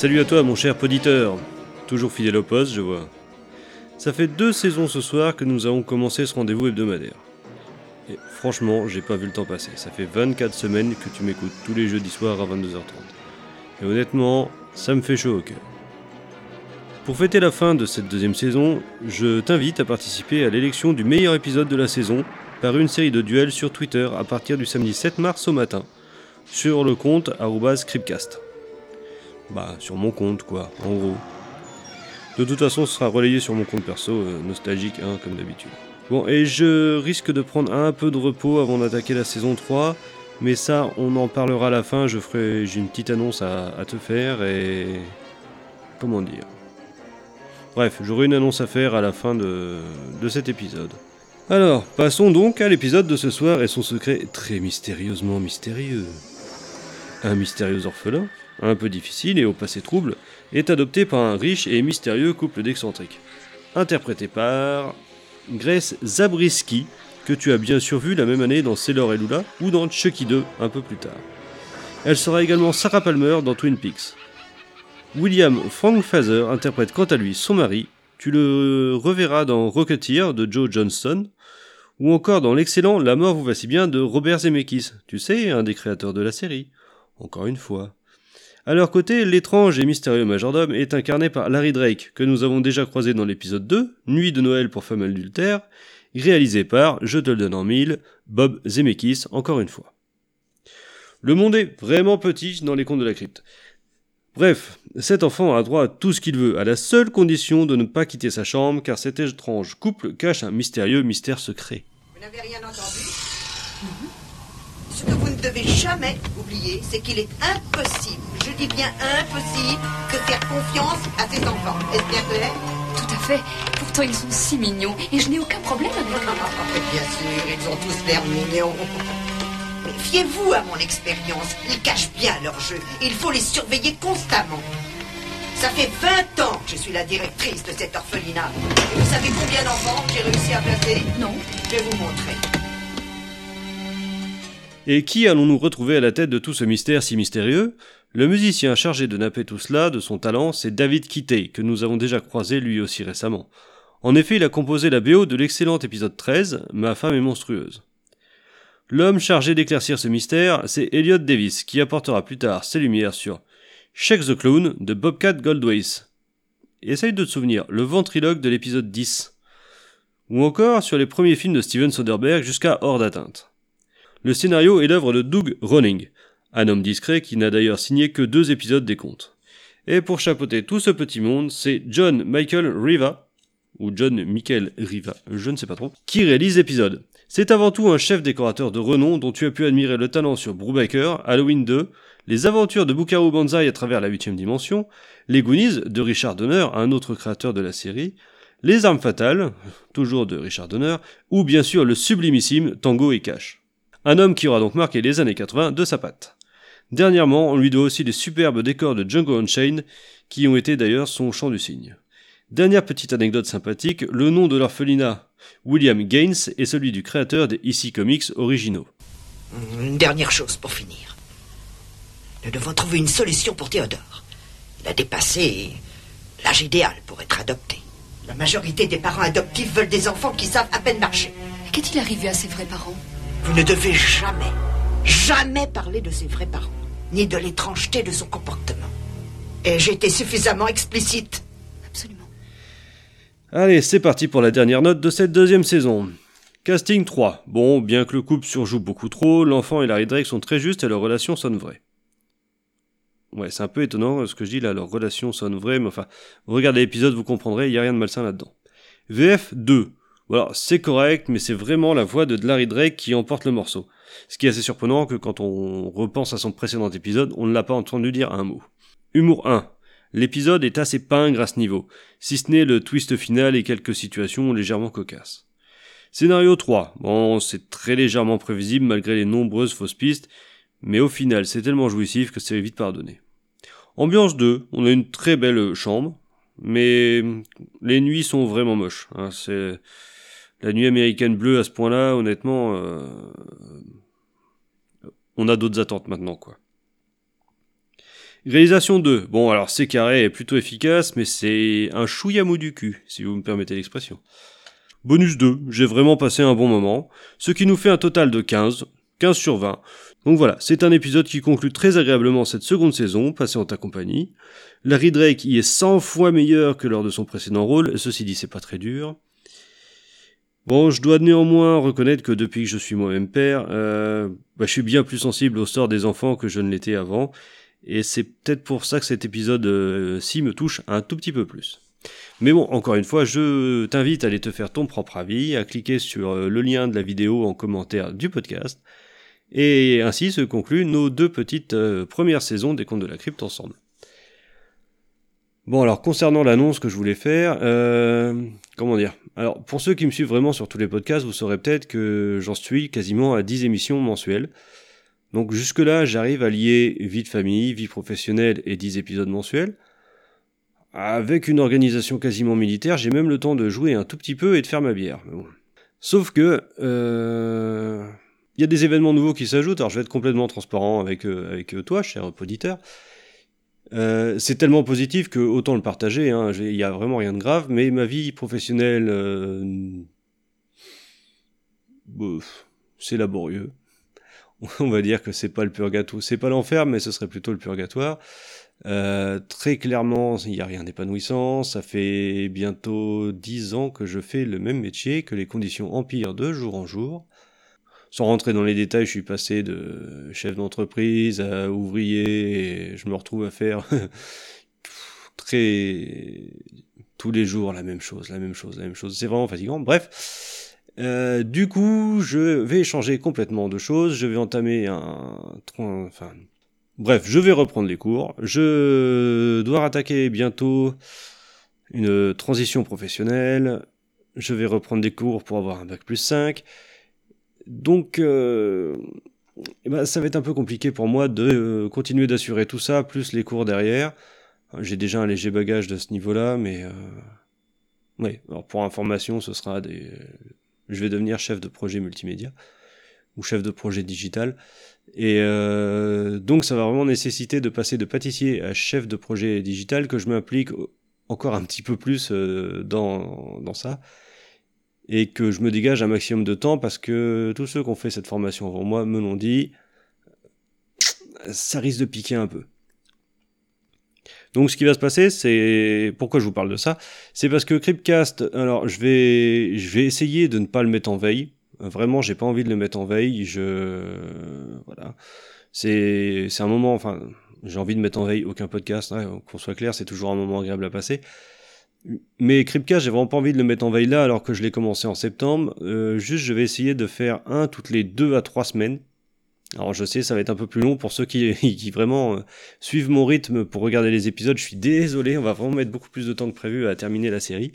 Salut à toi mon cher poditeur, toujours fidèle au poste je vois. Ça fait deux saisons ce soir que nous avons commencé ce rendez-vous hebdomadaire. Et franchement, j'ai pas vu le temps passer. Ça fait 24 semaines que tu m'écoutes tous les jeudis soirs à 22h30. Et honnêtement, ça me fait chaud au cœur. Pour fêter la fin de cette deuxième saison, je t'invite à participer à l'élection du meilleur épisode de la saison par une série de duels sur Twitter à partir du samedi 7 mars au matin, sur le compte @scriptcast. Bah, sur mon compte quoi, en gros. De toute façon, ce sera relayé sur mon compte perso, euh, nostalgique, hein, comme d'habitude. Bon, et je risque de prendre un peu de repos avant d'attaquer la saison 3, mais ça, on en parlera à la fin. Je ferai, j'ai une petite annonce à, te faire et. Comment dire Bref, j'aurai une annonce à faire à la fin de, de cet épisode. Alors, passons donc à l'épisode de ce soir et son secret très mystérieusement mystérieux. Un mystérieux orphelin, un peu difficile et au passé trouble, est adopté par un riche et mystérieux couple d'excentriques. Interprété par Grace Zabriskie, que tu as bien sûr vu la même année dans Sailor et Lula ou dans Chucky 2 un peu plus tard. Elle sera également Sarah Palmer dans Twin Peaks. William Frank Fazer interprète quant à lui son mari. Tu le reverras dans Rocketeer de Joe Johnston, ou encore dans l'excellent La mort vous va si bien de Robert Zemeckis, tu sais, un des créateurs de la série. Encore une fois. À leur côté, l'étrange et mystérieux majordome est incarné par Larry Drake, que nous avons déjà croisé dans l'épisode 2, Nuit de Noël pour femmes adultères, réalisé par, je te le donne en mille, Bob Zemeckis, encore une fois. Le monde est vraiment petit dans les contes de la crypte. Bref, cet enfant a droit à tout ce qu'il veut, à la seule condition de ne pas quitter sa chambre, car cet étrange couple cache un mystérieux mystère secret. Vous n'avez rien entendu? Ce que vous ne devez jamais oublier, c'est qu'il est impossible, je dis bien impossible, de faire confiance à ces enfants. Est-ce bien clair Tout à fait. Pourtant, ils sont si mignons et je n'ai aucun problème avec eux. Bien sûr, ils ont tous l'air mignons. Mais fiez-vous à mon expérience, ils cachent bien leur jeu. Il faut les surveiller constamment. Ça fait 20 ans que je suis la directrice de cet orphelinat. Et vous savez combien d'enfants j'ai réussi à placer? Non. Je vais vous montrer. Et qui allons-nous retrouver à la tête de tout ce mystère si mystérieux? Le musicien chargé de napper tout cela de son talent, c'est David Kitté, que nous avons déjà croisé lui aussi récemment. En effet, il a composé la BO de l'excellent épisode 13, Ma femme est monstrueuse. L'homme chargé d'éclaircir ce mystère, c'est Elliot Davis, qui apportera plus tard ses lumières sur Shake the Clown de Bobcat Goldthwait. Essaye de te souvenir, le ventriloque de l'épisode 10. Ou encore sur les premiers films de Steven Soderbergh jusqu'à Hors d'atteinte. Le scénario est l'œuvre de Doug Ronning, un homme discret qui n'a d'ailleurs signé que deux épisodes des contes. Et pour chapeauter tout ce petit monde, c'est John Michael Riva, ou John Michael Riva, je ne sais pas trop, qui réalise l'épisode. C'est avant tout un chef décorateur de renom dont tu as pu admirer le talent sur Brubaker, Halloween 2, les aventures de Bucaro Banzai à travers la huitième dimension, les Goonies de Richard Donner, un autre créateur de la série, les armes fatales, toujours de Richard Donner, ou bien sûr le sublimissime Tango et Cash. Un homme qui aura donc marqué les années 80 de sa patte. Dernièrement, on lui doit aussi les superbes décors de Django Unchained, qui ont été d'ailleurs son chant du cygne. Dernière petite anecdote sympathique, le nom de l'orphelinat, William Gaines, est celui du créateur des EC Comics originaux. Une dernière chose pour finir. Nous devons trouver une solution pour Théodore. Il a dépassé l'âge idéal pour être adopté. La majorité des parents adoptifs veulent des enfants qui savent à peine marcher. Qu'est-il arrivé à ses vrais parents? Vous ne devez jamais, jamais parler de ses vrais parents, ni de l'étrangeté de son comportement. Et j'ai été suffisamment explicite. Absolument. Allez, c'est parti pour la dernière note de cette deuxième saison. Casting 3. Bon, bien que le couple surjoue beaucoup trop, l'enfant et Larry Drake sont très justes et leur relation sonne vraie. Ouais, c'est un peu étonnant ce que je dis là, leur relation sonne vraie, mais enfin, regardez l'épisode, vous comprendrez, il n'y a rien de malsain là-dedans. VF 2. Voilà, c'est correct, mais c'est vraiment la voix de Larry Drake qui emporte le morceau. Ce qui est assez surprenant que quand on repense à son précédent épisode, on ne l'a pas entendu dire un mot. Humour 1. L'épisode est assez pingre à ce niveau, si ce n'est le twist final et quelques situations légèrement cocasses. Scénario 3. Bon, c'est très légèrement prévisible malgré les nombreuses fausses pistes, mais au final c'est tellement jouissif que c'est vite pardonné. Ambiance 2. On a une très belle chambre, mais les nuits sont vraiment moches. hein. c'est la nuit américaine bleue à ce point-là, honnêtement, euh, on a d'autres attentes maintenant, quoi. Réalisation 2. Bon, alors c'est carré et plutôt efficace, mais c'est un chouïa mou du cul, si vous me permettez l'expression. Bonus 2. J'ai vraiment passé un bon moment, ce qui nous fait un total de 15. 15 sur 20. Donc voilà, c'est un épisode qui conclut très agréablement cette seconde saison, passée en ta compagnie. Larry Drake y est 100 fois meilleur que lors de son précédent rôle, ceci dit c'est pas très dur. Bon, je dois néanmoins reconnaître que depuis que je suis moi-même père, euh, bah, je suis bien plus sensible au sort des enfants que je ne l'étais avant, et c'est peut-être pour ça que cet épisode-ci me touche un tout petit peu plus. Mais bon, encore une fois, je t'invite à aller te faire ton propre avis, à cliquer sur euh, le lien de la vidéo en commentaire du podcast, et ainsi se concluent nos deux petites euh, premières saisons des Contes de la Crypte ensemble. Bon alors concernant l'annonce que je voulais faire, euh, comment dire? Alors pour ceux qui me suivent vraiment sur tous les podcasts, vous saurez peut-être que j'en suis quasiment à 10 émissions mensuelles. Donc jusque-là, j'arrive à lier vie de famille, vie professionnelle et 10 épisodes mensuels. Avec une organisation quasiment militaire, j'ai même le temps de jouer un tout petit peu et de faire ma bière. Sauf que euh, il y a des événements nouveaux qui s'ajoutent. Alors, je vais être complètement transparent avec, euh, avec toi, cher auditeur. Euh, c'est tellement positif que autant le partager. Hein. Il n'y a vraiment rien de grave, mais ma vie professionnelle, c'est laborieux. On va dire que c'est pas le purgatoire, c'est pas l'enfer, mais ce serait plutôt le purgatoire. très clairement, il n'y a rien d'épanouissant. Ça fait bientôt dix ans que je fais le même métier, que les conditions empirent de jour en jour sans rentrer dans les détails, je suis passé de chef d'entreprise à ouvrier et je me retrouve à faire très tous les jours la même chose, la même chose, la même chose. C'est vraiment fatigant. Bref, euh, du coup, je vais changer complètement de choses. Je vais entamer un, enfin, bref, je vais reprendre les cours. Je dois attaquer bientôt une transition professionnelle. Je vais reprendre des cours pour avoir un bac plus 5. Donc, euh, eh ben, ça va être un peu compliqué pour moi de euh, continuer d'assurer tout ça, plus les cours derrière. J'ai déjà un léger bagage de ce niveau-là, mais euh, ouais. Alors pour information, ce sera des. Je vais devenir chef de projet multimédia ou chef de projet digital. Et donc ça va vraiment nécessiter de passer de pâtissier à chef de projet digital, que je m'implique encore un petit peu plus dans, dans ça et que je me dégage un maximum de temps parce que tous ceux qui ont fait cette formation avant moi me l'ont dit, ça risque de piquer un peu. Donc ce qui va se passer, c'est pourquoi je vous parle de ça, c'est parce que Cryptcast, alors je vais je vais essayer de ne pas le mettre en veille. Vraiment, j'ai pas envie de le mettre en veille. Je voilà, c'est c'est un moment, enfin, j'ai envie de mettre en veille aucun podcast. Hein, qu'on soit clair, c'est toujours un moment agréable à passer. Mais Cryptcast, j'ai vraiment pas envie de le mettre en veille là alors que je l'ai commencé en septembre. Euh, juste, je vais essayer de faire un toutes les deux à trois semaines. Alors je sais, ça va être un peu plus long pour ceux qui, qui vraiment euh, suivent mon rythme pour regarder les épisodes. Je suis désolé, on va vraiment mettre beaucoup plus de temps que prévu à terminer la série.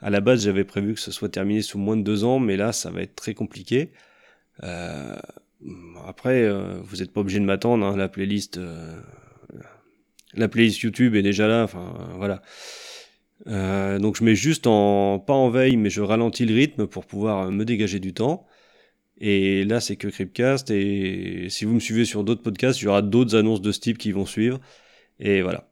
À la base, j'avais prévu que ce soit terminé sous moins de deux ans, mais là, ça va être très compliqué. Euh, après, euh, vous n'êtes pas obligé de m'attendre. Hein, la playlist, la playlist YouTube est déjà là. Enfin, voilà. Euh, donc je mets juste en pas en veille, mais je ralentis le rythme pour pouvoir me dégager du temps. Et là, c'est que Cryptcast. Et si vous me suivez sur d'autres podcasts, il y aura d'autres annonces de ce type qui vont suivre. Et voilà.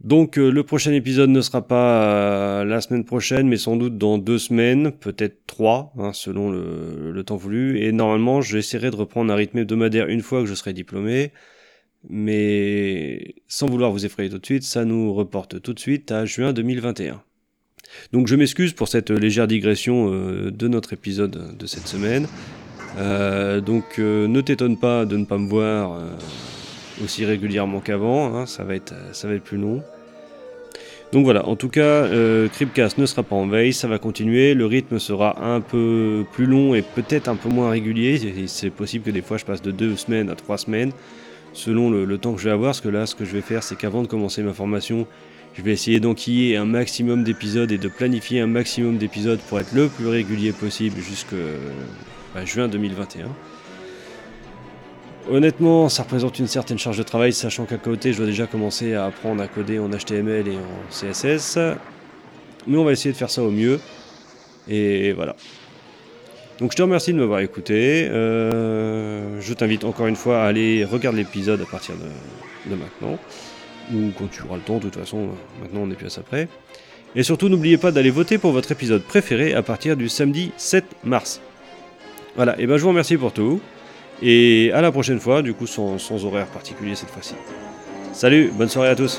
Donc euh, le prochain épisode ne sera pas euh, la semaine prochaine, mais sans doute dans deux semaines, peut-être trois, hein, selon le, temps voulu. Et normalement, j'essaierai de reprendre un rythme hebdomadaire une fois que je serai diplômé. Mais sans vouloir vous effrayer tout de suite, ça nous reporte tout de suite à juin 2021. Donc je m'excuse pour cette légère digression euh, de notre épisode de cette semaine. Euh, donc euh, ne t'étonne pas de ne pas me voir aussi régulièrement qu'avant, hein, ça, va être, ça va être plus long. Donc voilà, en tout cas, Cryptcast ne sera pas en veille, ça va continuer, le rythme sera un peu plus long et peut-être un peu moins régulier, c'est possible que des fois je passe de deux semaines à trois semaines, selon le, temps que je vais avoir, parce que là, ce que je vais faire, c'est qu'avant de commencer ma formation, je vais essayer d'enquiller un maximum d'épisodes et de planifier un maximum d'épisodes pour être le plus régulier possible jusqu'à bah, juin 2021. Honnêtement, ça représente une certaine charge de travail, sachant qu'à côté, je dois déjà commencer à apprendre à coder en HTML et en CSS. Mais on va essayer de faire ça au mieux. Et voilà. Donc je te remercie de m'avoir écouté. Euh, je t'invite encore une fois à aller regarder l'épisode à partir de, maintenant. ou quand tu auras le temps, de toute façon, maintenant on n'est plus à ça près. Et surtout, n'oubliez pas d'aller voter pour votre épisode préféré à partir du samedi 7 mars. Voilà, et ben je vous remercie pour tout. Et à la prochaine fois, du coup sans horaire particulier cette fois-ci. Salut, bonne soirée à tous